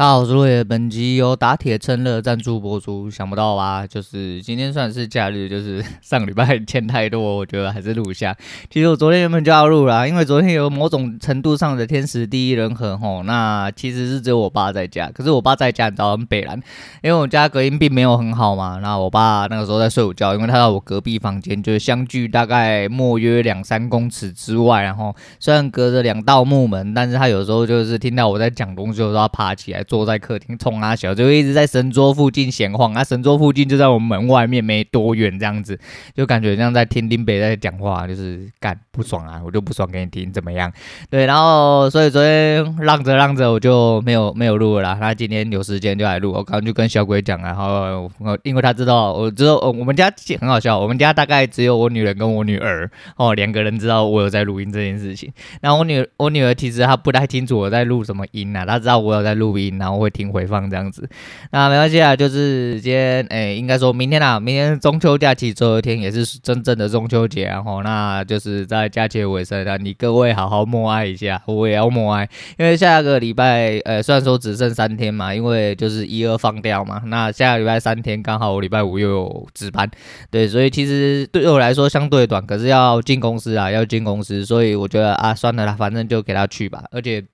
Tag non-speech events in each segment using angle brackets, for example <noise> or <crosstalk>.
大家好，我是路野。本集由打铁趁热赞助播出。想不到吧？就是今天算是假日，就是 <laughs> 上个礼拜欠太多，我觉得还是录一下。其实我昨天原本就要录啦，因为昨天有某种程度上的天时地利人和吼。那其实是只有我爸在家，可是我爸在家你知道很北烂，因为我家隔音并没有很好嘛。那我爸那个时候在睡午觉，因为他在我隔壁房间，就是相距大概莫约两三公尺之外。然后虽然隔着两道木门，但是他有时候就是听到我在讲东西，就要爬起来。坐在客厅冲阿小，就一直在神桌附近闲晃。啊、神桌附近就在我们门外面没多远，这样子就感觉像在听丁北在讲话，就是干不爽啊，我就不爽给你听怎么样？对，然后所以昨天让着让着我就没有没有录了啦。他今天有时间就来录，我刚刚就跟小鬼讲，然后因为他知道我知道我们家很好笑，我们家大概只有我女人跟我女儿哦两个人知道我有在录音这件事情。然后我女我女儿其实她不太清楚我在录什么音啊，她知道我有在录音。然后会听回放这样子，那没关系啊，就是今天哎，应该说明天啊，明天中秋假期最后一天，也是真正的中秋节，然后那就是在假期尾声啊，你各位好好默哀一下，我也要默哀，因为下个礼拜呃，虽然说只剩三天嘛，因为就是一二放掉嘛，那下个礼拜三天刚好我礼拜五又有值班，对，所以其实对我来说相对短，可是要进公司啊，要进公司，所以我觉得啊，算了啦，反正就给他去吧，而且。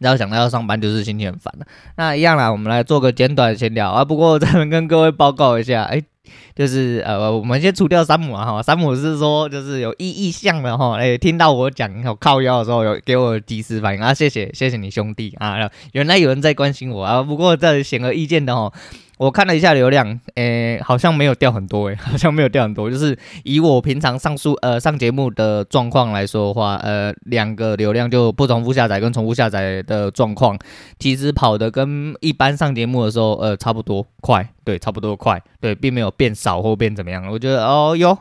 然后想到要上班，就是心情很烦的。那一样啦，我们来做个简短的闲聊啊。不过咱们跟各位报告一下，哎，就是呃，我们先除掉山姆啊哈。山姆是说就是有意意向的哈。哎，听到我讲有靠腰的时候，有给我及时反应啊，谢谢谢谢你兄弟啊。原来有人在关心我啊。不过这显而易见的哈。我看了一下流量，诶、好像没有掉很多，诶，<laughs> 好像没有掉很多。就是以我平常上书呃上节目的状况来说的话，呃，两个流量就不重复下载跟重复下载的状况，其实跑的跟一般上节目的时候，呃，差不多快，对，差不多快，对，并没有变少或变怎么样。我觉得，哦哟，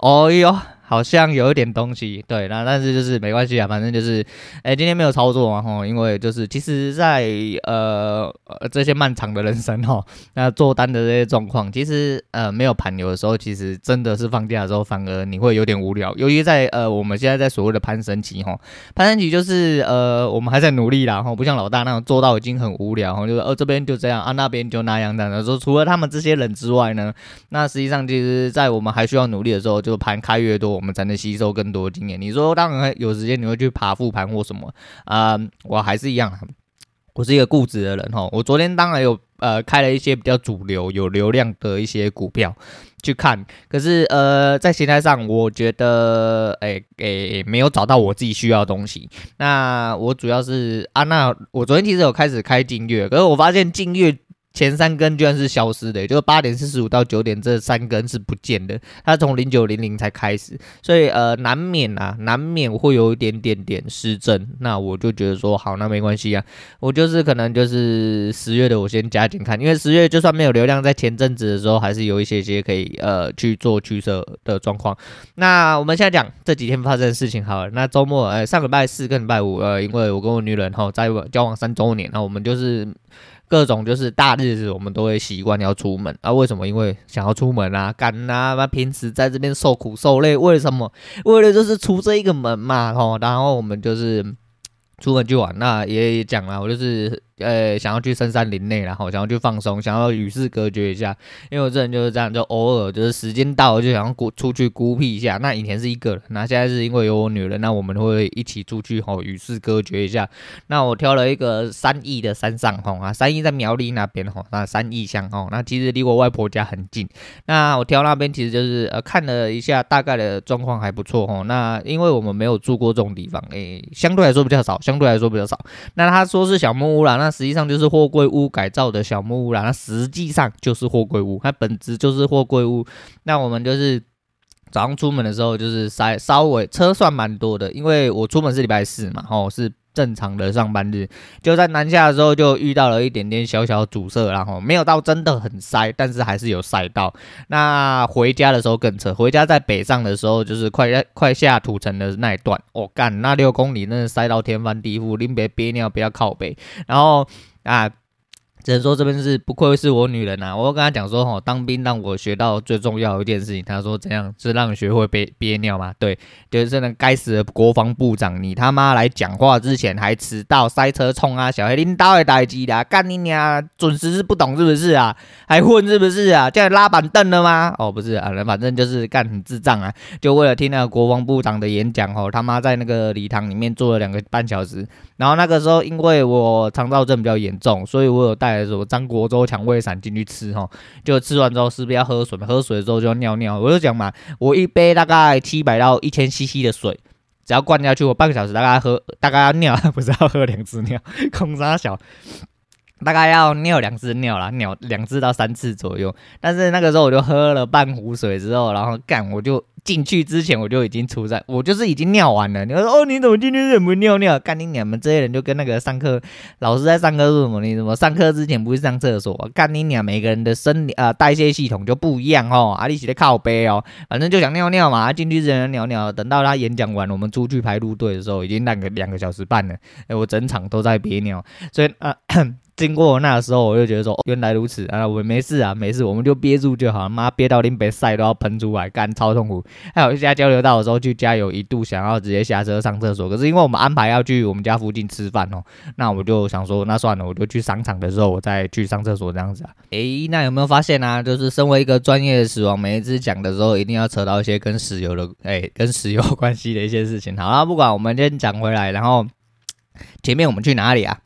哦哟。好像有一点东西，对，那但是就是没关系啊，反正就是，哎，今天没有操作嘛，吼，因为就是其实在，呃这些漫长的人生哈，<laughs> 那做单的这些状况，其实呃没有盘牛的时候，其实真的是放假的时候，反而你会有点无聊，尤其在呃我们现在在所谓的攀升期哈，攀升期就是呃我们还在努力啦，吼，不像老大那种做到已经很无聊，吼，就是呃这边就这样啊，那边就那样这样的，说除了他们这些人之外呢，那实际上其实在我们还需要努力的时候，就盘开越多。我们才能吸收更多经验。你说，当然有时间你会去爬复盘或什么啊、我还是一样，我是一个固执的人哈。我昨天当然有呃开了一些比较主流、有流量的一些股票去看，可是呃在形态上，我觉得诶诶、欸欸、没有找到我自己需要的东西。那我主要是啊，那我昨天其实有开始开净月，可是我发现净月。前三根居然是消失的，就是八点四十五到九点这三根是不见的，它从零九零零才开始，所以呃难免啊，难免会有一点点点失真。那我就觉得说好，那没关系啊，我就是可能就是十月的我先加紧看，因为十月就算没有流量，在前阵子的时候还是有一些些可以呃去做取舍的状况。那我们现在讲这几天发生的事情好了，那周末呃上礼拜四跟礼拜五呃，因为我跟我女人哈在交往三周年，那我们就是。各种就是大日子，我们都会习惯要出门啊？为什么？因为想要出门啊，干啊！那平时在这边受苦受累，为什么？为了就是出这一个门嘛，吼！然后我们就是出门去玩。那也讲了，我就是。呃，想要去深山林内，然后想要去放松，想要与世隔绝一下。因为我这人就是这样，就偶尔就是时间到了就想要孤出去孤僻一下。那以前是一个人，那现在是因为有我女人，那我们会一起出去吼，与世隔绝一下。那我挑了一个三义的山上吼啊，三义在苗栗那边吼，那三义乡吼，那其实离我外婆家很近。那我挑那边其实就是呃看了一下，大概的状况还不错吼。那因为我们没有住过这种地方，诶、相对来说比较少，相对来说比较少。那他说是小木屋啦，那。实际上就是货柜屋改造的小木屋啦，那实际上就是货柜屋，它本质就是货柜屋。那我们就是早上出门的时候，就是稍稍微车算蛮多的，因为我出门是礼拜四嘛，吼是。正常的上班日，就在南下的时候就遇到了一点点小小阻塞，然后没有到真的很塞，但是还是有塞到。那回家的时候更扯，回家在北上的时候就是快快下土城的那一段，我、哦、干那六公里，那塞到天翻地覆，临别憋尿不要靠北，然后啊。只能说这边是不愧是我女人呐！我跟她讲说，吼，当兵让我学到最重要的一件事情。她说怎样？是让你学会憋憋尿吗？对，就是那该死的国防部长，你他妈来讲话之前还迟到塞车冲啊！小黑领导的代志啦，干你娘！准时是不懂是不是啊？还混是不是啊？叫你拉板凳了吗？哦，不是啊，反正就是干很智障啊！就为了听那个国防部长的演讲，吼，他妈在那个礼堂里面坐了两个半小时。然后那个时候因为我肠躁症比较严重，所以我有带。什么张国周抢胃散进去吃哈，就吃完之后是不是要喝水？喝水之后就要尿尿。我就讲嘛，我一杯大概七百到一千 CC 的水，只要灌下去，我半个小时大概喝，大概要尿，<laughs> 不是要喝两次尿，<laughs> 空沙小，大概要尿两次尿啦，尿两次到三次左右。但是那个时候我就喝了半壶水之后，然后干我就。进去之前我就已经出在，我就是已经尿完了。你说哦，你怎么进去怎么尿尿？干你娘们这些人就跟那个上课老师在上课是什么？你怎么上课之前不会上厕所？干你娘！每个人的生理呃代谢系统就不一样哦。阿力写的靠背哦，反正就想尿尿嘛。进去之前尿尿，等到他演讲完，我们出去排路队的时候，已经那个两个小时半了。哎，我整场都在憋尿，所以啊。经过那时候，我就觉得说，原来如此啊！我没事啊，没事，我们就憋住就好。妈憋到连杯塞都要喷出来，干超痛苦。还有一家交流道的时候去加油，一度想要直接下车上厕所，可是因为我们安排要去我们家附近吃饭哦，那我就想说，那算了，我就去商场的时候我再去上厕所这样子啊。诶，那有没有发现啊？就是身为一个专业的死亡，每一次讲的时候一定要扯到一些跟屎有的，诶，跟屎有关系的一些事情。好啦，不管我们先讲回来，然后前面我们去哪里啊？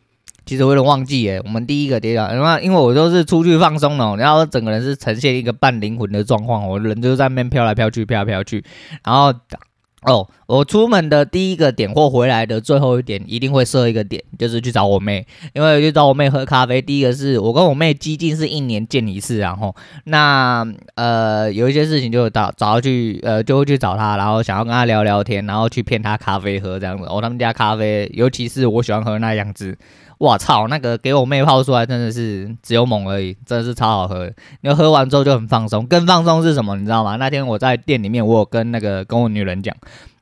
其实我有点忘记耶，我们第一个跌倒，因为因为我都是出去放松了，然后整个人是呈现一个半灵魂的状况，我人就在那边飘来飘去，飘来飘去。然后哦，我出门的第一个点或回来的最后一点，一定会设一个点，就是去找我妹，因为去找我妹喝咖啡。第一个是我跟我妹基金是一年见一次，然后那呃有一些事情就找找她去，呃就会去找她，然后想要跟她聊聊天，然后去骗她咖啡喝这样子。哦，他们家咖啡，尤其是我喜欢喝那样子。哇操，那个给我妹泡出来真的是只有猛而已，真的是超好喝。你喝完之后就很放松，更放松是什么？你知道吗？那天我在店里面，我有跟那个跟我女人讲，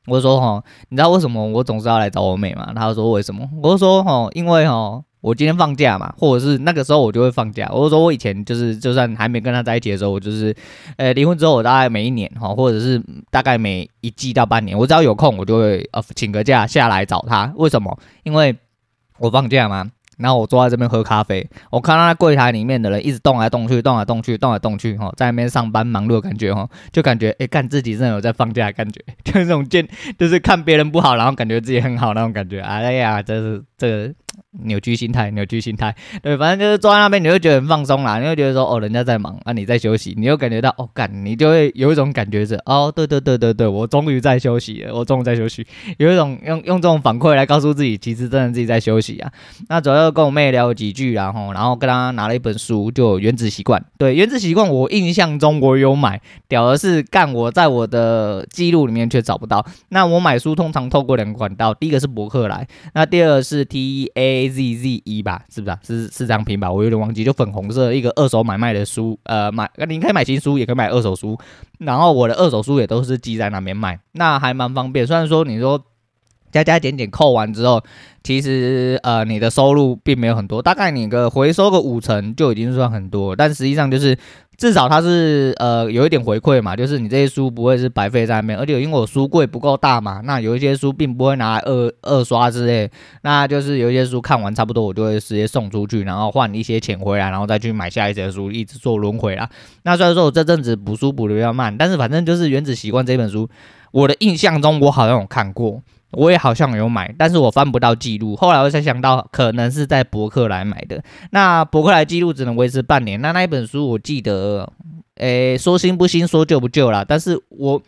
我说齁，你知道为什么我总是要来找我妹吗？她说为什么？我就说齁，因为齁，我今天放假嘛，或者是那个时候我就会放假。我就说我以前就是，就算还没跟她在一起的时候，我就是，呃，离婚之后我大概每一年哈，或者是大概每一季到半年，我只要有空，我就会呃请个假下来找她。为什么？因为我放假嘛，然后我坐在这边喝咖啡，我看到那柜台里面的人一直动来动去，动来动去，动来动去，哈，在那边上班忙碌的感觉，哈，就感觉，诶，干自己真的有在放假的感觉，<laughs> 就是那种见，就是看别人不好，然后感觉自己很好那种感觉，哎呀，真是这个。扭曲心态，扭曲心态，对，反正就是坐在那边，你会觉得很放松啦，你会觉得说，哦，人家在忙，啊，你在休息，你又感觉到，哦，干，你就会有一种感觉是，哦，对对对对对，我终于在休息了，我终于在休息，有一种用用这种反馈来告诉自己，其实真的自己在休息啊。那主要跟我妹聊了几句，然后然后跟她拿了一本书，就《原子习惯》。对，《原子习惯》，我印象中我有买，屌的是干，我在我的记录里面却找不到。那我买书通常透过两个管道，第一个是博客来，那第二个是 T A。A Z Z E 吧，是不是啊？是是这样拼吧？我有点忘记，就粉红色一个二手买卖的书，呃，买你可以买新书，也可以买二手书。然后我的二手书也都是寄在那边卖，那还蛮方便。虽然说你说加加减减扣完之后，其实呃你的收入并没有很多，大概你个回收个五成就已经算很多，但实际上就是。至少它是呃有一点回馈嘛，就是你这些书不会是白费在那边，而且因为我书柜不够大嘛，那有一些书并不会拿来二二刷之类，那就是有一些书看完差不多，我就会直接送出去，然后换一些钱回来，然后再去买下一节书，一直做轮回啦。那虽然说我这阵子补书补的比较慢，但是反正就是《原子习惯》这本书，我的印象中我好像有看过。我也好像有买，但是我翻不到记录。后来我才想到，可能是在博客来买的。那博客来记录只能维持半年。那那一本书，我记得，诶，说新不新，说旧不旧啦。但是我。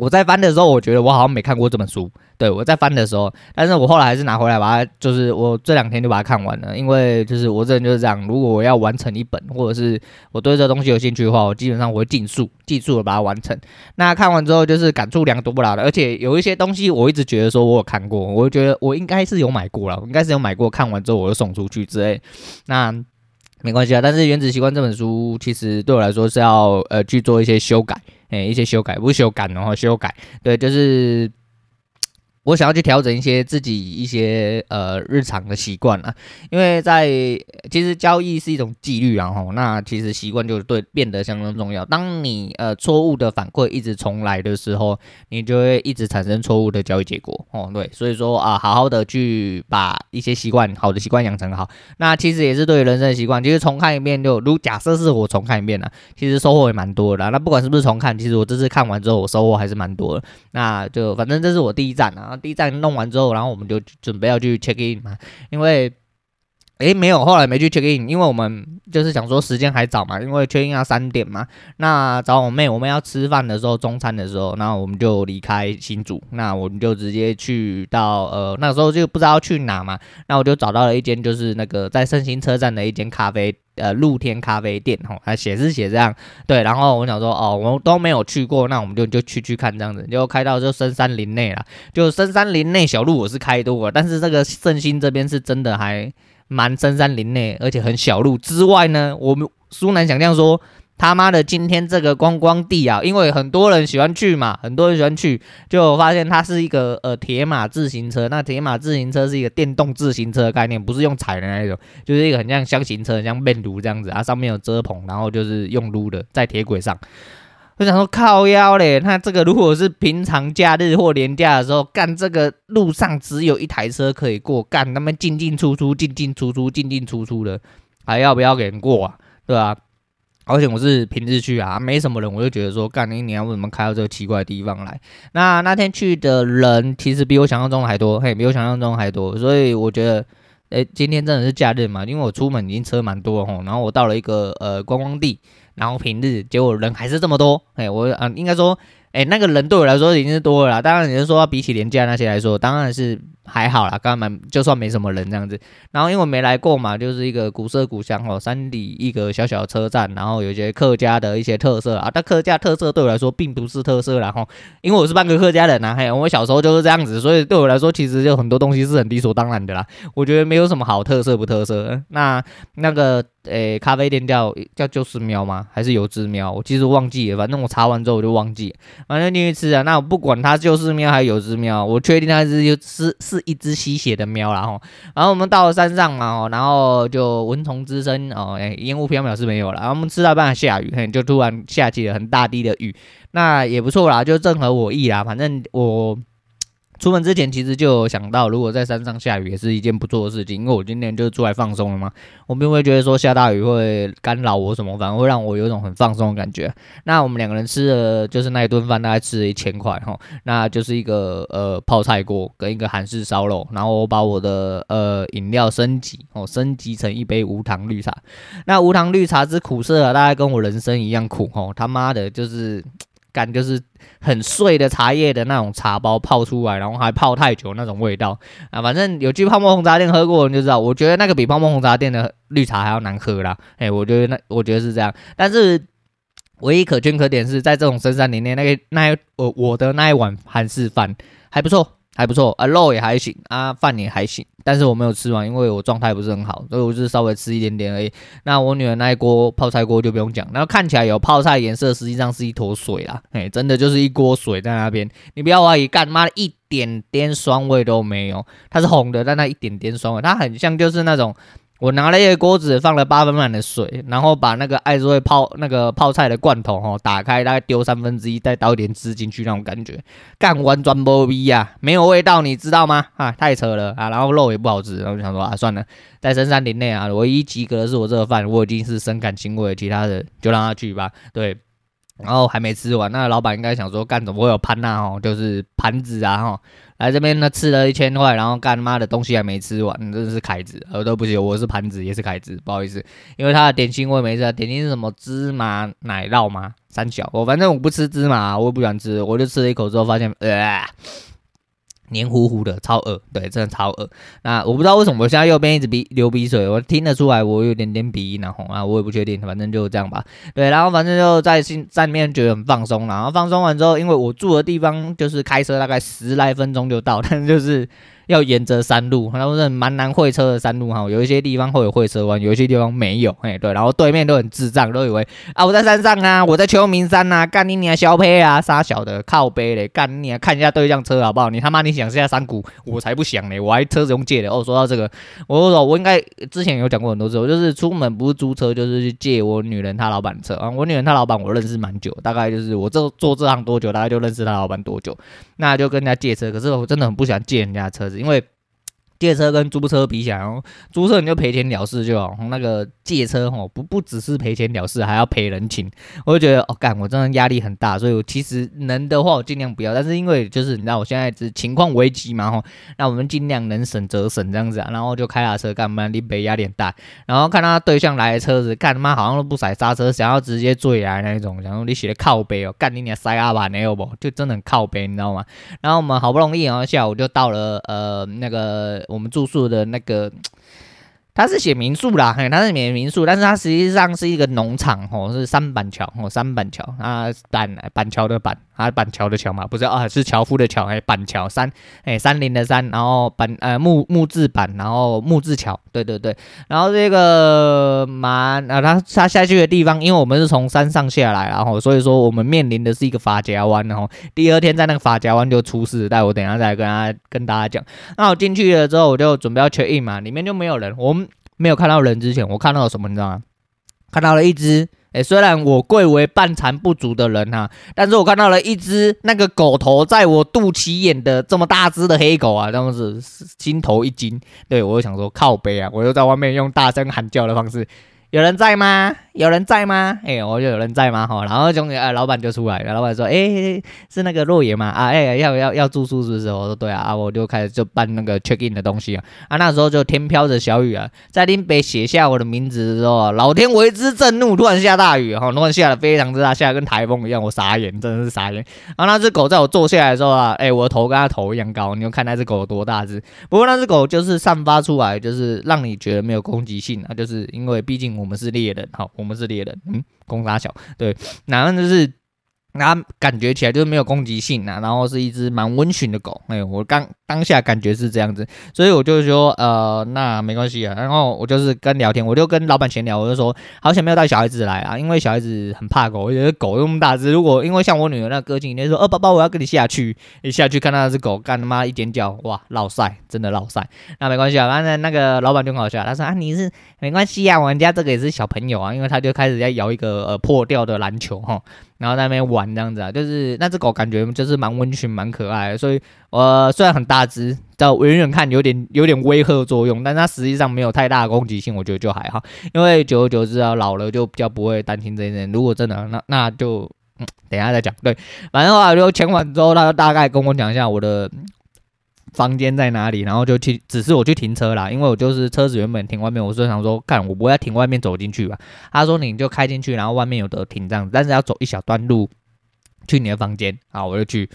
我在翻的时候，我觉得我好像没看过这本书。对，我在翻的时候，但是我后来还是拿回来把它，就是我这两天就把它看完了。因为就是我这人就是这样，如果我要完成一本，或者是我对这东西有兴趣的话，我基本上我会尽速、尽速的把它完成。那看完之后就是感触良多不了的，而且有一些东西我一直觉得说我有看过，我就觉得我应该是有买过了，应该是有买过，看完之后我就送出去之类。那没关系啊，但是《原子习惯》这本书其实对我来说是要呃去做一些修改。诶、一些修改，不修改，然后修改，对，就是我想要去调整一些自己一些呃日常的习惯啊，因为在其实交易是一种纪律，然后那其实习惯就对变得相当重要。当你呃错误的反馈一直重来的时候，你就会一直产生错误的交易结果哦。对，所以说啊，好好的去把一些习惯好的习惯养成好。那其实也是对人生的习惯，其实重看一遍就如假设是我重看一遍了，其实收获也蛮多的。那不管是不是重看，其实我这次看完之后，我收获还是蛮多的。那就反正这是我第一站啊，然后第一站弄完之后，然后我们就准备要去 check in 嘛，因为。诶，没有，后来没去 check in，因为我们就是想说时间还早嘛，因为 check in 要三点嘛。那找我妹，我们要吃饭的时候，中餐的时候，那我们就离开新竹，那我们就直接去到呃那时候就不知道去哪嘛，那我就找到了一间就是那个在圣心车站的一间咖啡呃露天咖啡店吼，它写是写这样，对，然后我想说哦，我都没有去过，那我们就就去去看这样子，就开到就深山林内了，就深山林内小路我是开多了，但是这个圣心这边是真的还。蛮深山林内，而且很小路之外呢，我们苏南想象说，他妈的今天这个观光地啊，因为很多人喜欢去嘛，很多人喜欢去，就发现它是一个呃铁马自行车，那铁马自行车是一个电动自行车的概念，不是用踩的那一种，就是一个很像箱型车，像面炉这样子啊，上面有遮棚，然后就是用撸的，在铁轨上。我想说靠腰嘞，那这个如果是平常假日或连假的时候，干这个路上只有一台车可以过，干他们进进出出、进进出出、进进出出的，还要不要给人过啊？对吧？而且我是平日去啊，没什么人，我就觉得说，干你你要为什么开到这个奇怪的地方来？那那天去的人其实比我想象中还多，嘿，比我想象中还多，所以我觉得，诶，今天真的是假日嘛，因为我出门已经车蛮多吼，然后我到了一个呃观光地。然后平日结果人还是这么多，哎，我啊应该说，哎，那个人对我来说已经是多了啦。当然你是说比起廉价那些来说，当然是。还好啦，刚刚就算没什么人这样子，然后因为没来过嘛，就是一个古色古香哦，山里一个小小的车站，然后有些客家的一些特色啊，但客家特色对我来说并不是特色啦吼，因为我是半个客家人呐，嘿，我小时候就是这样子，所以对我来说其实就很多东西是很理所当然的啦，我觉得没有什么好特色不特色。那那个诶，咖啡店叫叫就是喵吗？还是有只喵？我其实忘记了，反正我查完之后我就忘记，反正进去吃啊，那我不管它就是喵还是有只喵，我确定它是就是是。一只吸血的喵，然后，然后我们到了山上嘛，然后就蚊虫滋生哦，哎，烟雾飘渺是没有了，然后我们吃到半下雨，嘿，就突然下起了很大滴的雨，那也不错啦，就正合我意啦，反正我。出门之前其实就有想到，如果在山上下雨也是一件不错的事情，因为我今天就是出来放松了嘛，我并不会觉得说下大雨会干扰我什么，反而会让我有一种很放松的感觉。那我们两个人吃的就是那一顿饭，大概吃了一千块哈，那就是一个呃泡菜锅跟一个韩式烧肉，然后我把我的呃饮料升级哦，升级成一杯无糖绿茶。那无糖绿茶之苦涩啊，大概跟我人生一样苦哦，他妈的就是。感就是很碎的茶叶的那种茶包泡出来，然后还泡太久那种味道啊！反正有去泡沫红茶店喝过，你就知道。我觉得那个比泡沫红茶店的绿茶还要难喝啦。哎，我觉得那我觉得是这样。但是唯一可圈可点是在这种深山里面，那个那一我我的那一碗韩式饭还不错。还不错啊，肉也还行啊，饭也还行，但是我没有吃完，因为我状态不是很好，所以我就是稍微吃一点点而已。那我女儿那一锅泡菜锅就不用讲，然后看起来有泡菜颜色，实际上是一坨水啦，哎，真的就是一锅水在那边。你不要怀疑，干妈的一点点酸味都没有，它是红的，但它一点点酸味，它很像就是那种。我拿了一个锅子，放了八分满的水，然后把那个爱之味泡那个泡菜的罐头哦打开，大概丢三分之一，再倒一点汁进去那种感觉，干完全没味呀，没有味道，你知道吗？啊，太扯了啊！然后肉也不好吃，然后就想说啊，算了，在深山林内啊，唯一及格的是我这个饭，我已经是深感欣慰，其他的就让他去吧。对，然后还没吃完，那老板应该想说，干怎么会有盘呐？哦，就是盘子啊，哈。来这边呢，吃了一千块，然后干妈的东西还没吃完，真是凯子，呃，对不起，我是盘子，也是凯子，不好意思，因为他的点心我也没吃，点心是什么芝麻奶酪吗？三角，我反正我不吃芝麻，我也不喜欢吃，我就吃了一口之后发现，呃。黏糊糊的，超恶，对，真的超恶。那我不知道为什么我现在右边一直鼻流鼻水，我听得出来我有点点鼻音然后啊，我也不确定，反正就这样吧。对，然后反正就在心在里面觉得很放松，然后放松完之后，因为我住的地方就是开车大概十来分钟就到，但是就是。要沿着山路，然后是蛮难会车的山路哈，有一些地方会有会车弯，有一些地方没有，哎对，然后对面都很智障，都以为啊我在山上啊，<laughs> 我在秋名山啊，干你娘小胚啊，杀小的靠背嘞，干你啊，看一下对向车好不好？你他妈你想下山谷，我才不想嘞，我还车子用借的。哦，说到这个，我说我应该之前有讲过很多次，我就是出门不是租车，就是去借我女人她老板车啊，我女人她老板我认识蛮久，大概就是我这做这行多久，大概就认识她老板多久，那就跟人家借车，可是我真的很不喜欢借人家车子，因为。借车跟租车比起来哦，租车你就赔钱了事就好，那个借车吼，不不只是赔钱了事，还要赔人情，我就觉得哦干，我真的压力很大，所以我其实能的话我尽量不要，但是因为就是你知道我现在是情况危急嘛吼，那我们尽量能省则省这样子啊，然后就开下车干嘛，你别压力很大，然后看他对象来的车子，干他妈好像都不踩刹车，想要直接追来那一种，然后你写的靠背哦，干你娘塞阿板的有不？就真的很靠背，你知道吗？然后我们好不容易然后下午就到了呃那个。我们住宿的那个，<tsk> 他是写民宿啦，嘿，他是写民宿，但是他实际上是一个农场，哦，是三板桥，哦，三板桥啊，板板桥的板。啊，板桥的桥嘛，不是啊，是樵夫的樵，哎，板桥山，哎，山林的山，然后板呃木木字板，然后木字桥，对对对，然后这个蛮啊，他他下去的地方，因为我们是从山上下来，然后所以说我们面临的是一个发夹弯，然后第二天在那个发夹弯就出事，待我等下再跟他跟大家讲。那我进去了之后，我就准备要确认嘛，里面就没有人，我们没有看到人之前，我看到了什么，你知道吗？看到了一只。哎，虽然我贵为半残不足的人哈、但是我看到了一只那个狗头在我肚脐眼的这么大只的黑狗啊，当时心头一惊，对，我就想说靠北啊，我就在外面用大声喊叫的方式。有人在吗？有人在吗？哎、我就有人在吗？哈，然后终于，哎，老板就出来了。老板说：“哎、是那个洛爷吗？啊，哎、欸，要要要住宿是不是？”我说：“对啊。”啊，我就开始就办那个 check in 的东西啊。啊，那时候就天飘着小雨啊，在林北写下我的名字的时候，老天为之震怒，突然下大雨，哈，突然下的非常之大，下的跟台风一样，我傻眼，真的是傻眼。然后那只狗在我坐下来的时候啊，哎、我的头跟它头一样高，你就看那只狗有多大只。不过那只狗就是散发出来，就是让你觉得没有攻击性啊，就是因为毕竟我们是猎人。好，我们是猎人，嗯，攻杀小，对，然后就是。那感觉起来就是没有攻击性啊，然后是一只蛮温驯的狗。哎，我刚当下感觉是这样子，所以我就是说，呃，那没关系啊。然后我就是跟聊天，我就跟老板闲聊，我就说，好险没有带小孩子来啊，因为小孩子很怕狗，我觉得狗那么大只，如果因为像我女儿那个个性，你说，呃，宝宝我要跟你下去，一下去看到那只狗，干他妈一尖叫，哇，落赛，真的落赛。<laughs> 那没关系啊，反正那个老板就很好笑，他说啊，你是没关系啊，我们家这个也是小朋友啊，因为他就开始在摇一个呃破掉的篮球哈。然后在那边玩这样子啊，就是那只狗感觉就是蛮温驯、蛮可爱的，所以呃虽然很大只，在远远看有点有点威吓作用，但它实际上没有太大攻击性，我觉得就还好。因为久而久之啊，老了就比较不会担心这些。如果真的那那就嗯，等一下再讲。对，反正的话就前晚之后，他就大概跟我讲一下我的。房间在哪里？然后就去，只是我去停车啦，因为我就是车子原本停外面，我是想说，看我不会停外面走进去吧？他说你就开进去，然后外面有的停这样子，但是要走一小段路去你的房间。啊，我就去。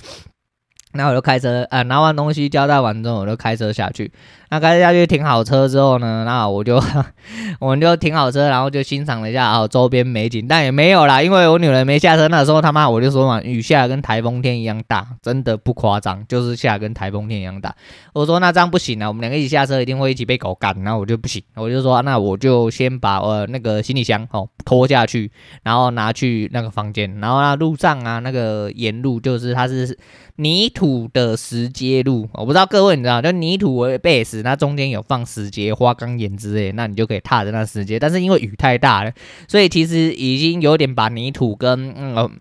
那我就开车，啊，拿完东西交代完之后，我就开车下去。那开下去停好车之后呢，那我就 <laughs> 我们就停好车，然后就欣赏了一下啊周边美景，但也没有啦，因为我女人没下车。那时候他妈我就说嘛，雨下跟台风天一样大，真的不夸张，就是下跟台风天一样大。我说那这样不行啊，我们两个一起下车一定会一起被狗干，然后我就不行，我就说那我就先把呃那个行李箱哦拖下去，然后拿去那个房间，然后那路上啊那个沿路就是它是。泥土的石阶路，我不知道各位你知道，就泥土为 base，那中间有放石阶、花岗岩之类，那你就可以踏着那石阶。但是因为雨太大了，所以其实已经有点把泥土跟嗯，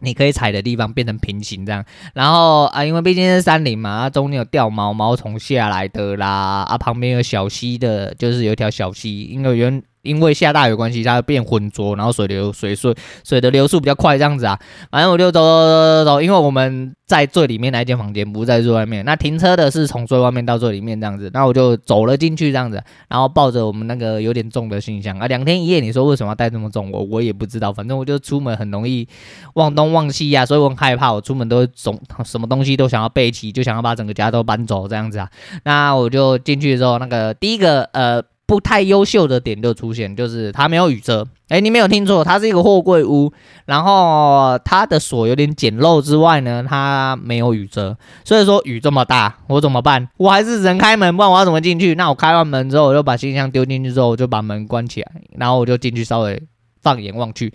你可以踩的地方变成平行这样。然后啊，因为毕竟是山林嘛，啊中间有掉毛毛虫下来的啦，啊旁边有小溪的，就是有一条小溪，因为原。因为下大雨关系，它会变浑浊，然后水流水水水的流速比较快，这样子啊。反正我就走走走走走，因为我们在最里面那一间房间，不在最外面。那停车的是从最外面到最里面这样子，那我就走了进去这样子，然后抱着我们那个有点重的行李箱啊，两天一夜，你说为什么要带这么重？我我也不知道，反正我就出门很容易忘东忘西呀、啊，所以我很害怕，我出门都总什么东西都想要备齐，就想要把整个家都搬走这样子啊。那我就进去之后，那个第一个呃。不太优秀的点就出现，就是它没有雨遮。哎，你没有听错，它是一个货柜屋，然后它的锁有点简陋之外呢，它没有雨遮。所以说雨这么大，我怎么办？我还是人开门，不然我要怎么进去？那我开完门之后，我就把行李箱丢进去之后，我就把门关起来，然后我就进去稍微放眼望去。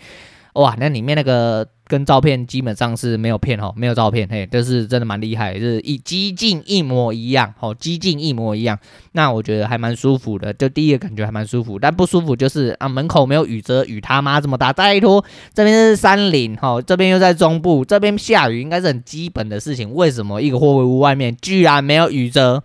哇，那里面那个跟照片基本上是没有骗哦，没有照片，嘿，这是真的蛮厉害，就是一几近一模一样，哦，几近一模一样。那我觉得还蛮舒服的，就第一个感觉还蛮舒服，但不舒服就是啊，门口没有雨遮，雨他妈这么大，拜托，这边是山林，哈，这边又在中部，这边下雨应该是很基本的事情，为什么一个货柜屋外面居然没有雨遮？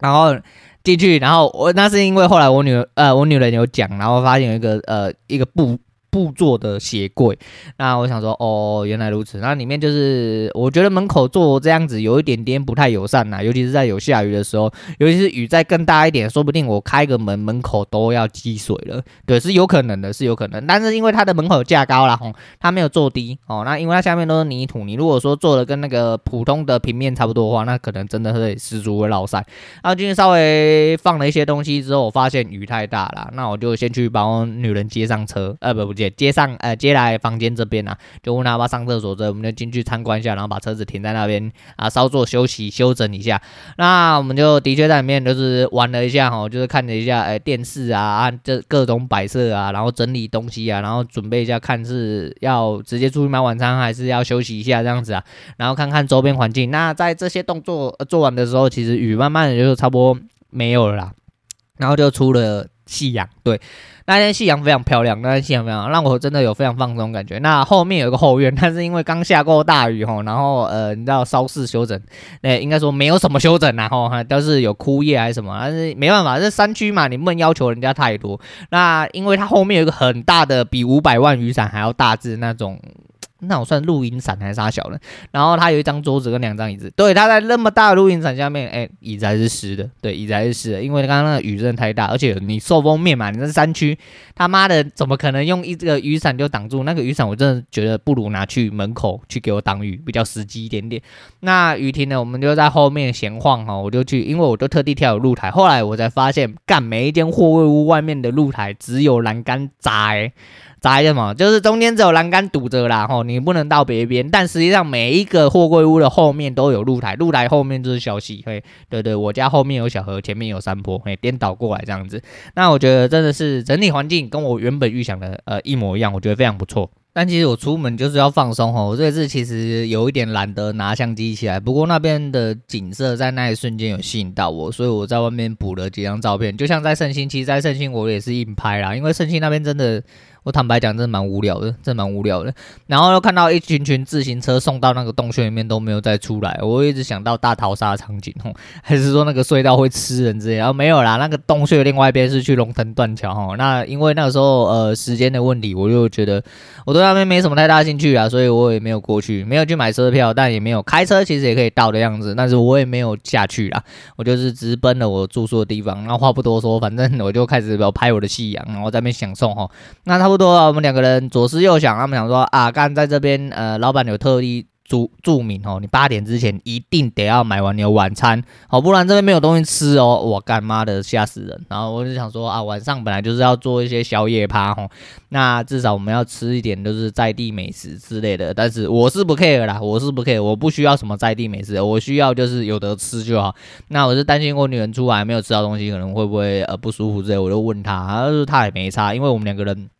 然后进去，然后我那是因为后来我女儿呃，我女人有讲，然后发现有一个呃一个布。布做的鞋柜，那我想说，哦，原来如此。那里面就是，我觉得门口做这样子有一点点不太友善呐，尤其是在有下雨的时候，尤其是雨再更大一点，说不定我开个门，门口都要积水了。对，是有可能的，是有可能。但是因为它的门口架高了，吼，它没有做低，哦，那因为它下面都是泥土，你如果说做的跟那个普通的平面差不多的话，那可能真的会十足会落塞。然后今天稍微放了一些东西之后，我发现雨太大了，那我就先去把我女人接上车，呃，不不。接接上呃，接来房间这边啊，就问他要不要上厕所，这我们就进去参观一下，然后把车子停在那边啊，稍作休息休整一下。那我们就的确在里面就是玩了一下哈，就是看了一下哎电视啊，这各种摆设啊，然后整理东西啊，然后准备一下看是要直接出去买晚餐，还是要休息一下这样子啊，然后看看周边环境。那在这些动作做完的时候，其实雨慢慢的就差不多没有了啦，然后就出了夕阳，对。那天夕阳非常漂亮，那天夕阳非常让我真的有非常放松感觉。那后面有一个后院，但是因为刚下过大雨吼，然后呃，你知道稍事休整，那应该说没有什么休整然后哈，都是有枯叶还是什么，但是没办法，这山区嘛，你不能要求人家太多。那因为它后面有一个很大的，比五百万雨伞还要大只那种。那我算露营伞还是啥小的？然后他有一张桌子跟两张椅子，对，他在那么大的露营伞下面，哎、椅子还是湿的，对，椅子还是湿的，因为刚刚那个雨真的太大，而且你受风面嘛，你在山区，他妈的怎么可能用一这个雨伞就挡住？那个雨伞我真的觉得不如拿去门口去给我挡雨比较实际一点点。那雨停了，我们就在后面闲晃哈，我就去，因为我就特地挑有露台，后来我才发现，干每一间货柜屋外面的露台只有栏杆窄。窄的嘛，就是中间只有栏杆堵着啦，吼，你不能到别边。但实际上每一个货柜屋的后面都有露台，露台后面就是小溪，嘿，对对，我家后面有小河，前面有山坡，嘿，颠倒过来这样子。那我觉得真的是整体环境跟我原本预想的呃一模一样，我觉得非常不错。但其实我出门就是要放松吼，我这次其实有一点懒得拿相机起来，不过那边的景色在那一瞬间有吸引到我，所以我在外面补了几张照片。就像在圣心，其实在圣心我也是硬拍啦，因为圣心那边真的。我坦白讲，真的蛮无聊的，真蛮无聊的。然后又看到一群群自行车送到那个洞穴里面都没有再出来，我一直想到大逃杀场景哦，还是说那个隧道会吃人之类的？然后没有啦，那个洞穴另外一边是去龙腾断桥哈。那因为那个时候呃时间的问题，我就觉得我对那边没什么太大兴趣啊，所以我也没有过去，没有去买车票，但也没有开车，其实也可以到的样子，但是我也没有下去啦，我就是直奔了我住宿的地方。然后话不多说，反正我就开始要拍我的夕阳，然后在那边享受哈。那差不多多我们两个人左思右想，他们想说啊，刚在这边，呃，老板有特意注注明哦，你八点之前一定得要买完你的晚餐，好，不然这边没有东西吃哦。我干妈的吓死人！然后我就想说啊，晚上本来就是要做一些宵夜趴吼，那至少我们要吃一点就是在地美食之类的。但是我是不 care 啦，我是不 care，我不需要什么在地美食，我需要就是有得吃就好。那我是担心我女人出来没有吃到东西，可能会不会呃不舒服之类，我就问她，她说她也没差，因为我们两个人。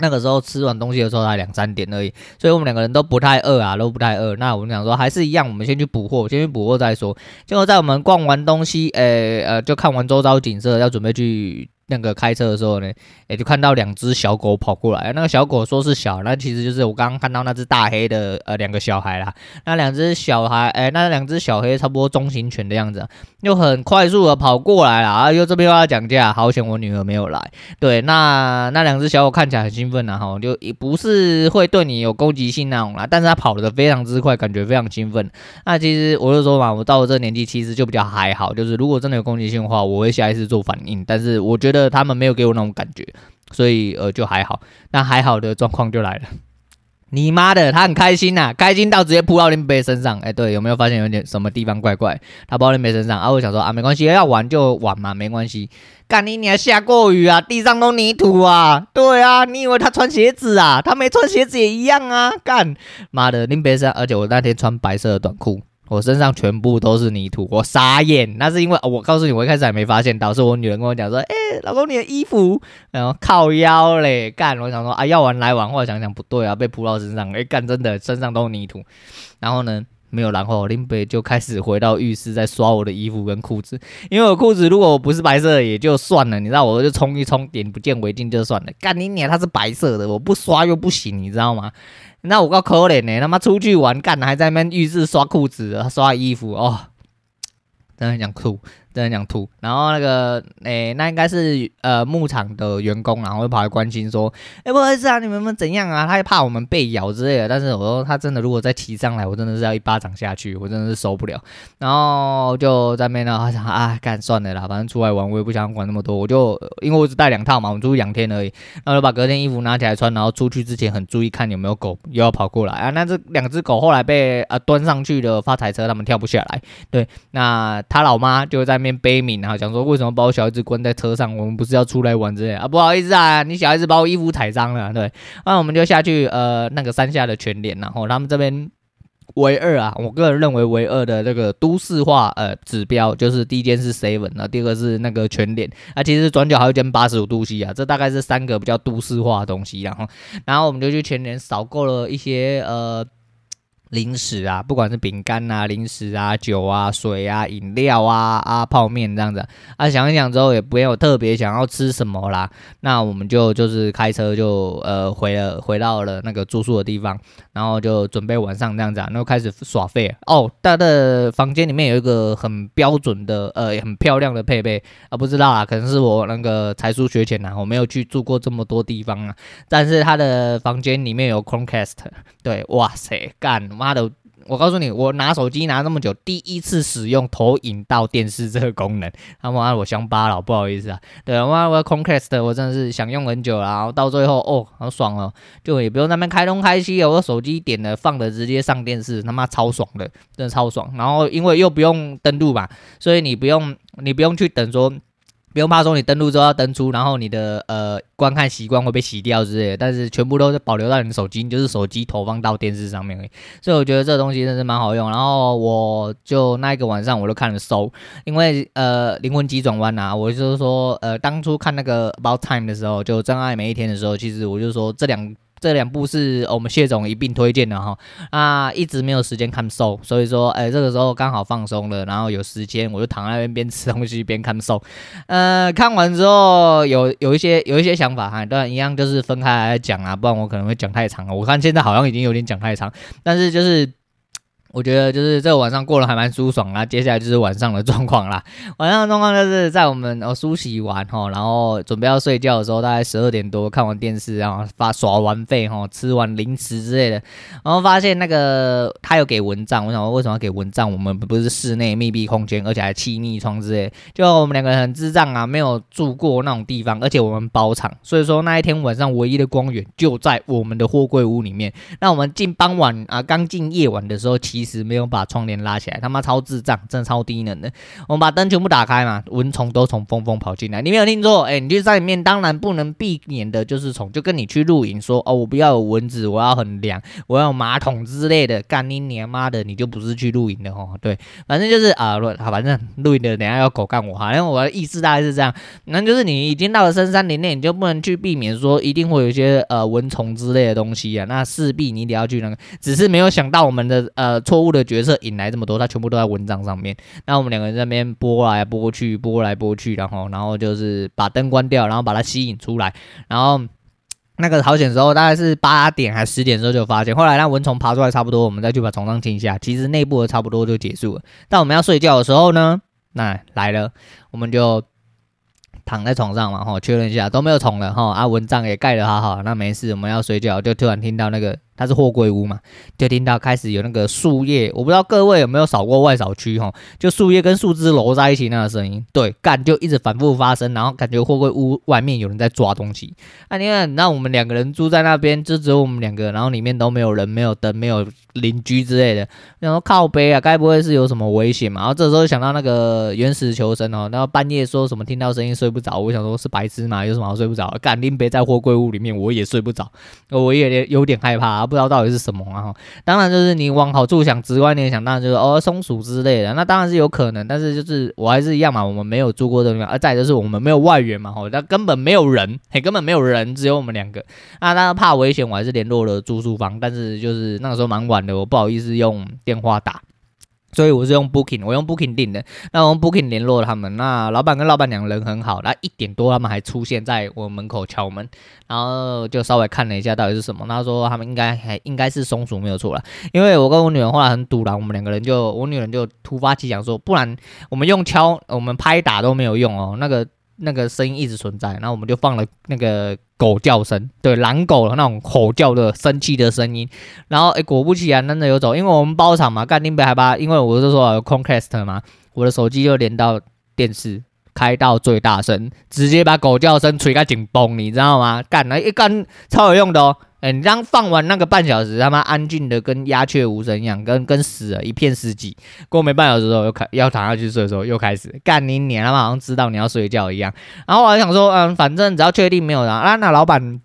那个时候吃完东西的时候才两三点而已，所以我们两个人都不太饿啊，都不太饿。那我们想说还是一样，我们先去补货，先去补货再说。结果在我们逛完东西，诶、呃，就看完周遭景色，要准备去。那个开车的时候呢，也就看到两只小狗跑过来。那个小狗说是小，那其实就是我刚刚看到那只大黑的呃两个小孩啦。那两只小孩，哎，那两只小黑差不多中型犬的样子，又很快速的跑过来了啊！又这边又要讲价，好险我女儿没有来。对，那那两只小狗看起来很兴奋呐，哈，就也不是会对你有攻击性那种啦，但是它跑得非常之快，感觉非常兴奋。那其实我就说嘛，我到了这年纪，其实就比较还好，就是如果真的有攻击性的话，我会下意识做反应。但是我觉得。他们没有给我那种感觉，所以呃就还好。那还好的状况就来了。你妈的，他很开心呐、啊，开心到直接扑到林北身上。哎、对，有没有发现有点什么地方怪怪？他扑到林北身上啊，我想说啊，没关系，要玩就玩嘛，没关系。干你，你还下过雨啊，地上都泥土啊。对啊，你以为他穿鞋子啊？他没穿鞋子也一样啊。干，妈的，林北身上，而且我那天穿白色的短裤。我身上全部都是泥土，我傻眼。那是因为、我告诉你，我一开始还没发现到，是我女人跟我讲说：“哎、老公，你的衣服，然后靠腰嘞，干。”我想说啊，要玩来玩，后来想想不对啊，被扑到身上，哎、干，真的身上都是泥土。然后呢，没有然后，林北就开始回到浴室在刷我的衣服跟裤子，因为我裤子如果我不是白色的也就算了，你知道，我就冲一冲，眼不见为净就算了。干你娘，它是白色的，我不刷又不行，你知道吗？那我够可怜呢，他妈出去玩干还在那边浴室刷裤子、刷衣服哦，真的很想哭。真的想吐，然后那个，诶、欸，那应该是呃牧场的员工，然后会跑来关心说，哎、欸，不好意思啊，你们们怎样啊？他也怕我们被咬之类的。但是我说他真的如果再骑上来，我真的是要一巴掌下去，我真的是受不了。然后就在那边呢，他想啊，干算了啦，反正出来玩我也不想管那么多，我就因为我只带两套嘛，我们出去两天而已，然后就把隔天衣服拿起来穿，然后出去之前很注意看有没有狗又要跑过来啊。那这两只狗后来被呃端上去的发财车，他们跳不下来。对，那他老妈就在。面悲悯，然后讲说，为什么把我小孩子关在车上？我们不是要出来玩之类啊？不好意思啊，你小孩子把我衣服踩脏了。对，那我们就下去呃那个山下的全联，然后他们这边唯二啊，我个人认为唯二的这个都市化呃指标，就是第一间是 Seven，那第二个是那个全联啊，其实转角还有一间八十五度 C 啊，这大概是三个比较都市化的东西，然后然后我们就去全联扫购了一些呃。零食啊，不管是饼干啊、零食啊、酒啊、水啊、饮料啊、啊泡面这样子啊，想一想之后也没有特别想要吃什么啦，那我们就就是开车就呃回了回到了那个住宿的地方，然后就准备晚上这样子，然后开始耍废哦。他的房间里面有一个很标准的呃很漂亮的配备。啊，不知道啊，可能是我那个才疏学浅呐，我没有去住过这么多地方啊，但是他的房间里面有 Chromecast，对，哇塞，干。妈的！我告诉你，我拿手机拿那么久，第一次使用投影到电视这个功能。他妈，我乡巴佬，不好意思啊。对，妈，我 Chromecast 我真的是想用很久了，然后到最后哦，好爽哦，就也不用那边开东开西，我手机点了放的直接上电视，他妈超爽的，真的超爽。然后因为又不用登录嘛，所以你不用你不用去等说。不用怕说你登录之后要登出，然后你的呃观看习惯会被洗掉之类的，但是全部都是保留到你的手机，你就是手机投放到电视上面而已。所以我觉得这东西真是蛮好用。然后我就那一个晚上我都看了搜，因为呃灵魂急转弯啊，我就是说呃当初看那个 About Time 的时候，就真爱每一天的时候，其实我就说这两。这两部是我们谢总一并推荐的哈，啊，一直没有时间看 show，所以说，哎，这个时候刚好放松了，然后有时间，我就躺在那边边吃东西边看 show，呃，看完之后有有一些有一些想法哈，当然一样就是分开来讲啊，不然我可能会讲太长了，我看现在好像已经有点讲太长，但是就是。我觉得就是这个晚上过得还蛮舒爽啦，接下来就是晚上的状况啦。<laughs> 晚上的状况就是在我们哦梳洗完哈，然后准备要睡觉的时候，大概十二点多看完电视，然后发耍完废齁，吃完零食之类的，然后发现那个他有给蚊帐，我想为什么要给蚊帐？我们不是室内密闭空间，而且还气密窗之类，就我们两个人很智障啊，没有住过那种地方，而且我们包场，所以说那一天晚上唯一的光源就在我们的货柜屋里面。那我们进傍晚啊，刚进夜晚的时候，其实没有把窗帘拉起来，他妈超智障，真的超低能的。我们把灯全部打开嘛，蚊虫都从缝缝跑进来。你没有听错，哎、你就在里面，当然不能避免的就是虫，就跟你去露营说，哦，我不要有蚊子，我要很凉，我要马桶之类的，干你娘妈的，你就不是去露营的哦。对，反正就是啊，好，反正露营的等下要狗干我，哈，因为我的意思大概是这样。那就是你已经到了深山林内，你就不能去避免说一定会有一些呃蚊虫之类的东西啊，那势必你得要去那个，只是没有想到我们的呃错误的。角色引来这么多，他全部都在蚊帐上面。那我们两个人在那边拨来拨去，拨来拨去，然后，然后就是把灯关掉，然后把它吸引出来。然后 <sniffs> 那个好险时候，大概是八点还是十点的时候就发现。后来那蚊虫爬出来差不多，我们再去把虫上清一下。其实内部的差不多就结束了。但我们要睡觉的时候呢，那来了，我们就躺在床上嘛，哈，确认一下都没有虫了，哈，啊，蚊帐也盖得好好，那没事，我们要睡觉，就突然听到那个。它是货柜屋嘛，就听到开始有那个树叶，我不知道各位有没有扫过外扫区哈，就树叶跟树枝摞在一起那个声音，对，干就一直反复发生，然后感觉货柜屋外面有人在抓东西。啊，你看，那我们两个人住在那边，就只有我们两个，然后里面都没有人，没有灯，没有邻居之类的，然后靠北啊，该不会是有什么危险嘛？然后这时候想到那个原始求生哦，然后半夜说什么听到声音睡不着，我想说是白痴嘛，有什么好睡不着？干林北在货柜屋里面，我也睡不着，我也有点害怕，不知道到底是什么啊。当然就是你往好处想，直观联想，当然就是哦松鼠之类的，那当然是有可能，但是就是我还是一样嘛，我们没有住过这个地方，而再就是我们没有外援嘛，吼，那根本没有人，嘿，根本没有人，只有我们两个。那，当然怕危险，我还是联络了住宿方，但是就是那个时候蛮晚的，我不好意思用电话打。所以我是用 Booking，我用 Booking 订的。那我用 Booking 联络他们，那老板跟老板娘人很好。那一点多他们还出现在我门口敲门，然后就稍微看了一下到底是什么。他说他们应该还应该是松鼠没有错了，因为我跟我女人后来很赌烂，我们两个人就我女人就突发奇想说，不然我们用敲，我们拍打都没有用哦，那个。那个声音一直存在，然后我们就放了那个狗叫声，对，狼狗的那种吼叫的生气的声音，然后哎，果不其然，真的有走，因为我们包场嘛，干林北害怕，因为我是说有 Chromecast 嘛，我的手机就连到电视，开到最大声，直接把狗叫声吹个紧绷，你知道吗？干了一干超有用的哦。哎、你刚放完那个半小时，他妈安静的跟鸦雀无声一样，跟跟死了一片死寂。过没半小时之后，又开要躺下去睡的时候，又开始干你娘，他妈好像知道你要睡觉一样。然后我还想说，嗯，反正只要确定没有人啊，那老板。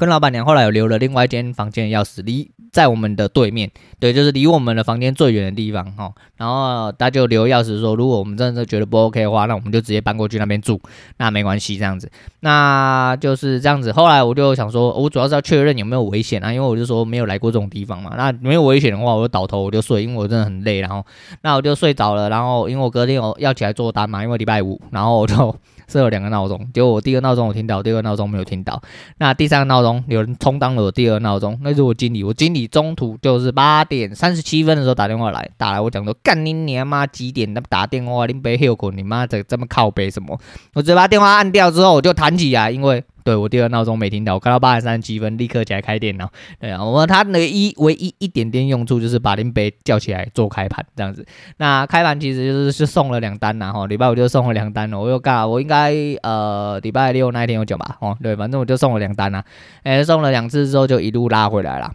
跟老板娘后来有留了另外一间房间的钥匙，离在我们的对面，对，就是离我们的房间最远的地方哈。然后他就留钥匙说，如果我们真的觉得不 OK 的话，那我们就直接搬过去那边住，那没关系这样子。那就是这样子。后来我就想说，我主要是要确认有没有危险啊，因为我就说没有来过这种地方嘛。那没有危险的话，我就倒头我就睡，因为我真的很累。然后那我就睡着了。然后因为我隔天有要起来做单嘛，因为礼拜五，然后我就。设了两个闹钟，结果我第一个闹钟我听到，第二个闹钟没有听到。那第三个闹钟有人充当了我第二个闹钟，那是我经理。我经理中途就是八点三十七分的时候打电话来，打来我讲说干你娘妈几点？那打电话你别后果，你妈这这么靠背什么？我直接把电话按掉之后我就弹起来，因为。对，我第二闹钟没听到，我看到八点三十七分，立刻起来开电脑。对啊，我们他那个一唯一一点点用处就是把林北叫起来做开盘这样子。那开盘其实就是是送了两单呐，哈，礼拜五就送了两单了。我又干，我应该呃礼拜六那一天有讲吧？哦，对，反正我就送了两单呐，哎，送了两次之后就一路拉回来了。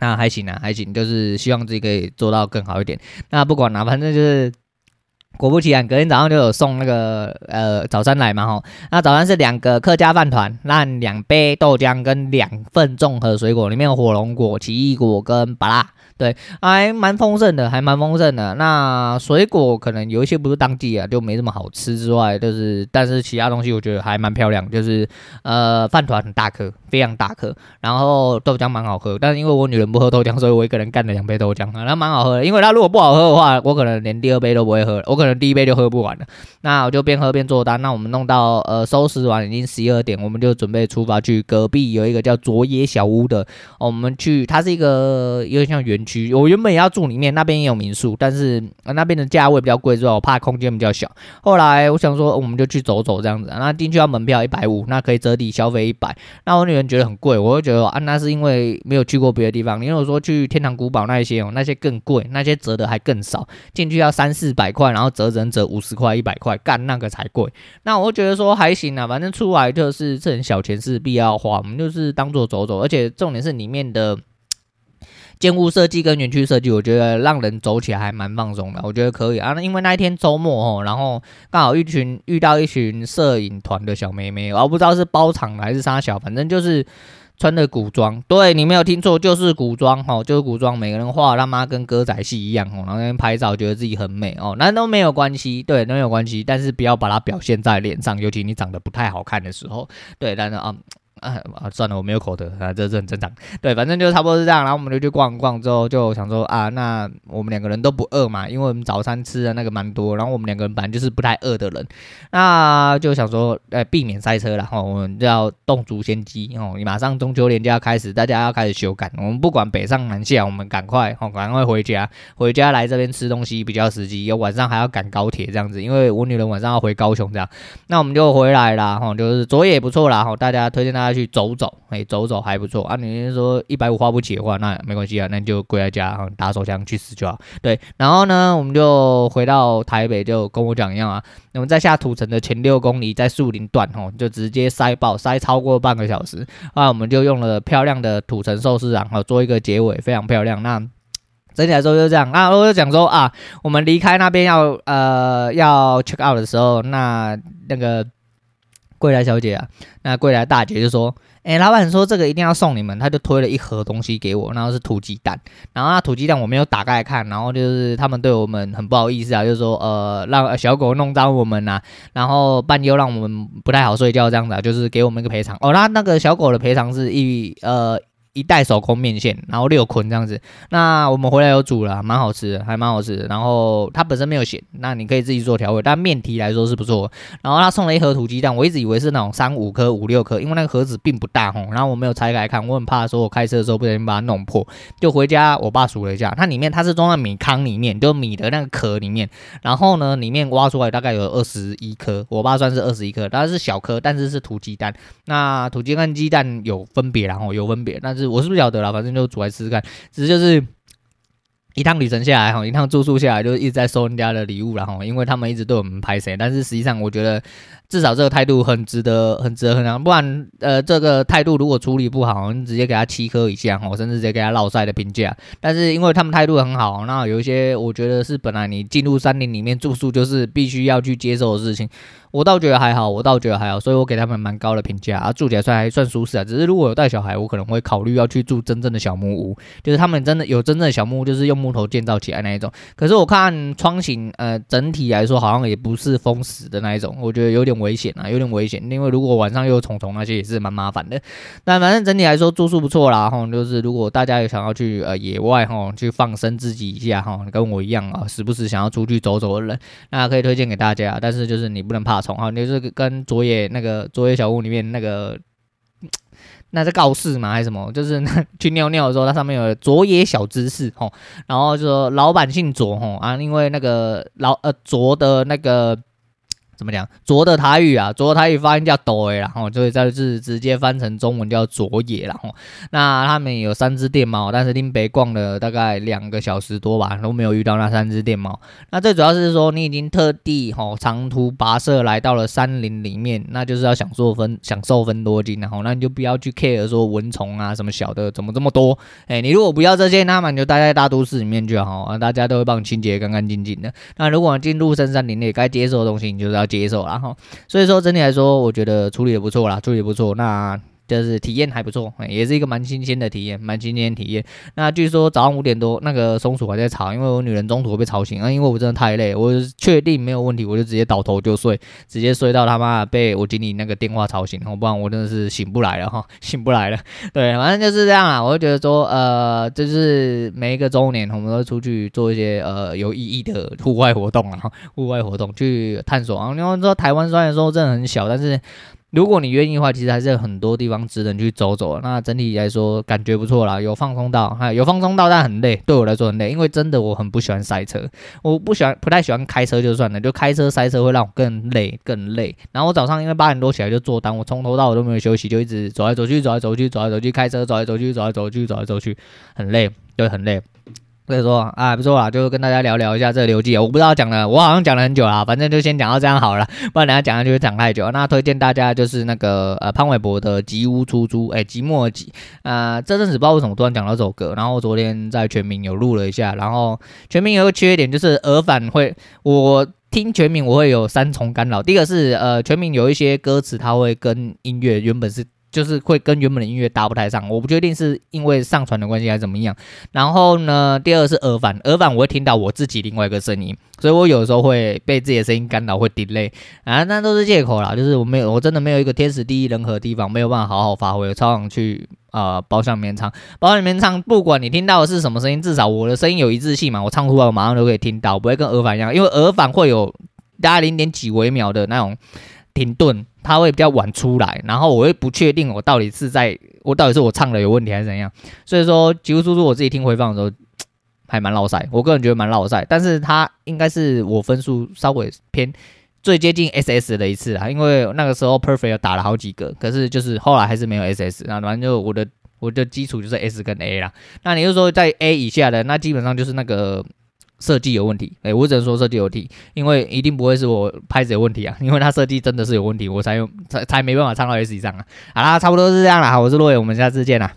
那还行啊，还行，就是希望自己可以做到更好一点。那不管了，反正就是。果不其然，隔天早上就有送那个呃早餐来嘛吼，那早餐是两个客家饭团，那两杯豆浆跟两份综合水果，里面有火龙果、奇异果跟芭拉。对，还蛮丰盛的，还蛮丰盛的。那水果可能有一些不是当季啊，就没这么好吃之外，就是但是其他东西我觉得还蛮漂亮。就是呃饭团很大颗，非常大颗，然后豆浆蛮好喝。但是因为我女人不喝豆浆，所以我一个人干了两杯豆浆啊，那蛮好喝的。因为它如果不好喝的话，我可能连第二杯都不会喝，我可能第一杯就喝不完了。那我就边喝边做单。那我们弄到呃收拾完已经十二点，我们就准备出发去隔壁有一个叫佐野小屋的，我们去，它是一个有点像园区。我原本也要住里面，那边也有民宿，但是那边的价位比较贵，之后我怕空间比较小。后来我想说，我们就去走走这样子。那进去要门票一百五，那可以折抵消费一百。那我女人觉得很贵，我就觉得啊，那是因为没有去过别的地方。你如果说去天堂古堡那一些哦，那些更贵，那些折的还更少，进去要三四百块，然后折人折五十块、一百块，干那个才贵。那我觉得说还行啊，反正出来就是这点小钱是必要花，我们就是当做走走，而且重点是里面的。<tsk> 建物设计跟园区设计，我觉得让人走起来还蛮放松的，我觉得可以啊。因为那一天周末哦，然后刚好一群遇到一群摄影团的小妹妹，我不知道是包场还是啥小，反正就是穿的古装。对，你没有听错，就是古装吼，就是古装，每个人画他妈跟歌仔戏一样吼，然后那边拍照觉得自己很美哦，那都没有关系，对，都没有关系，但是不要把它表现在脸上，尤其你长得不太好看的时候，对，但是啊。啊，算了，我没有口德啊，这是很正常。对，反正就差不多是这样。然后我们就去逛逛，之后就想说啊，那我们两个人都不饿嘛，因为我们早餐吃的那个蛮多。然后我们两个人本来就是不太饿的人，那就想说，呃，避免塞车然后，我们就要动足先机哦。你马上中秋连假要开始，大家要开始休赶。我们不管北上南下，我们赶快哦，赶快回家，回家来这边吃东西比较实际。有晚上还要赶高铁这样子，因为我女人晚上要回高雄这样。那我们就回来了哈，就是昨夜也不错啦哈，大家推荐大家。家去走走，哎，走走还不错啊。你说一百五花不起的话，那没关系啊，那你就跪在家打手枪去死就好。对，然后呢，我们就回到台北，就跟我讲一样啊。我们在下土城的前六公里，在树林段哦，就直接塞爆，塞超过半个小时。啊，我们就用了漂亮的土城寿司郎，好做一个结尾，非常漂亮。那整体来说就是这样。那我就讲说啊，我们离开那边要呃要 check out 的时候，那那个柜台小姐啊，那柜台大姐就说。哎、老板说这个一定要送你们，他就推了一盒东西给我，然后是土鸡蛋，然后那土鸡蛋我没有打开来看，然后就是他们对我们很不好意思啊，就是说呃让小狗弄脏我们呐、啊，然后半夜让我们不太好睡觉这样子，啊，就是给我们一个赔偿哦，那那个小狗的赔偿是一呃。一袋手工面线，然后六捆这样子。那我们回来有煮了，蛮好吃的，还蛮好吃的。然后它本身没有咸，那你可以自己做调味。但面皮来说是不错。然后他送了一盒土鸡蛋，我一直以为是那种三五颗、五六颗，因为那个盒子并不大吼。然后我没有拆开看，我很怕说我开车的时候不小心把它弄破。就回家，我爸数了一下，它里面它是装在米糠里面，就米的那个壳里面。然后呢，里面挖出来大概有二十一颗，我爸算是二十一颗，当然是小颗，但是是土鸡蛋。那土鸡跟鸡蛋有分别，然后有分别，但。我是不晓得了，反正就煮来吃吃看。只是就是一趟旅程下来哈，一趟住宿下来，就一直在收人家的礼物然后，因为他们一直对我们拍谁，但是实际上我觉得。至少这个态度很值得，很值得衡量。不然，呃，这个态度如果处理不好，你直接给他七颗以下，甚至直接给他落赛的评价。但是因为他们态度很好，那有一些我觉得是本来你进入山林里面住宿就是必须要去接受的事情，我倒觉得还好，我倒觉得还好，所以我给他们蛮高的评价啊，住起来算还算舒适啊。只是如果有带小孩，我可能会考虑要去住真正的小木屋，就是他们真的有真正的小木屋，就是用木木头建造起来那一种。可是我看窗型，呃，整体来说好像也不是封死的那一种，我觉得有点。危险啊，有点危险，因为如果晚上又有虫虫那些也是蛮麻烦的。但反正整体来说住宿不错啦，哈，就是如果大家有想要去呃野外哈去放生自己一下哈，跟我一样啊，时不时想要出去走走的人，那可以推荐给大家。但是就是你不能怕虫哈，你就是跟佐野那个佐野小屋里面那个那是告示吗还是什么？就是 <laughs> 去尿尿的时候，它上面有佐野小知识哦，然后就说老板姓佐哈啊，因为那个老呃佐的那个。怎么讲？卓的台语啊，卓的台语发音叫抖诶，然后就会再是直接翻成中文叫卓野，然后那他们有三只电猫，但是林北逛了大概两个小时多吧，都没有遇到那三只电猫。那最主要是说你已经特地吼长途跋涉来到了山林里面，那就是要享受分享受分多金，然后那你就不要去 care 说蚊虫啊什么小的怎么这么多。哎，你如果不要这些，那么你就待在大都市里面就好啊，大家都会帮你清洁干干净净的。那如果进入深山林里，该接受的东西你就是要。接受然后，所以说整体来说，我觉得处理的不错啦，处理的不错，那就是体验还不错，也是一个蛮新鲜的体验，蛮新鲜体验。那据说早上五点多，那个松鼠还在吵，因为我女人中途被吵醒啊，因为我真的太累，我确定没有问题，我就直接倒头就睡，直接睡到他妈被我经理那个电话吵醒，不然我真的是醒不来了哈，<laughs> 醒不来了。对，反正就是这样啊，我就觉得说，呃，就是每一个周年，我们都出去做一些呃有意义的户外活动啊，户外活动去探索啊。因为说台湾虽然说真的很小，但是。如果你愿意的话，其实还是有很多地方值得你去走走。那整体来说感觉不错啦，有放松到，有放松到，但很累，对我来说很累，因为真的我很不喜欢塞车，我不喜欢，不太喜欢开车就算了，就开车塞车会让我更累，更累。然后我早上因为八点多起来就坐单，我从头到尾都没有休息，就一直走来走去，走来走去，走来走去，开车走来走去，走来走去，走来走去，很累，对，很累。所以说啊，不错啦，就跟大家聊聊一下这个刘记啊。我不知道讲了，我好像讲了很久啦，反正就先讲到这样好了，不然等下讲下去会讲太久。那推荐大家就是那个呃潘玮柏的《吉屋出租》，哎，寂寞的寂。呃，这阵子不知道为什么突然讲到这首歌，然后昨天在全民有录了一下，然后全民有个缺点就是耳返会，我听全民我会有三重干扰。第一个是呃全民有一些歌词它会跟音乐原本是。就是会跟原本的音乐搭不太上，我不确定是因为上传的关系还是怎么样。然后呢，第二是耳返，耳返我会听到我自己另外一个声音，所以我有时候会被自己的声音干扰，会 delay 啊，那都是借口啦。就是我没有，我真的没有一个天时地利人和的地方，没有办法好好发挥。我超想去啊、包厢里面唱，包厢里面唱，不管你听到的是什么声音，至少我的声音有一致性嘛，我唱出来我马上就可以听到，不会跟耳返一样，因为耳返会有大概零点几微秒的那种停顿。他会比较晚出来，然后我会不确定我到底是在我到底是我唱的有问题还是怎样，所以说吉屋出租我自己听回放的时候还蛮落赛，我个人觉得蛮落赛，但是他应该是我分数稍微偏。最接近 SS 的一次啊，因为那个时候 Perfect 打了好几个，可是就是后来还是没有 SS，那反正就我的我的基础就是 S 跟 A 啦。那你就说在 A 以下的，那基本上就是那个设计有问题。哎、我只能说设计有问题，因为一定不会是我拍子有问题啊，<laughs> 因为它设计真的是有问题，我才用才才没办法唱到 S 以上啊。好啦，差不多是这样啦，好，我是洛野，我们下次见啦。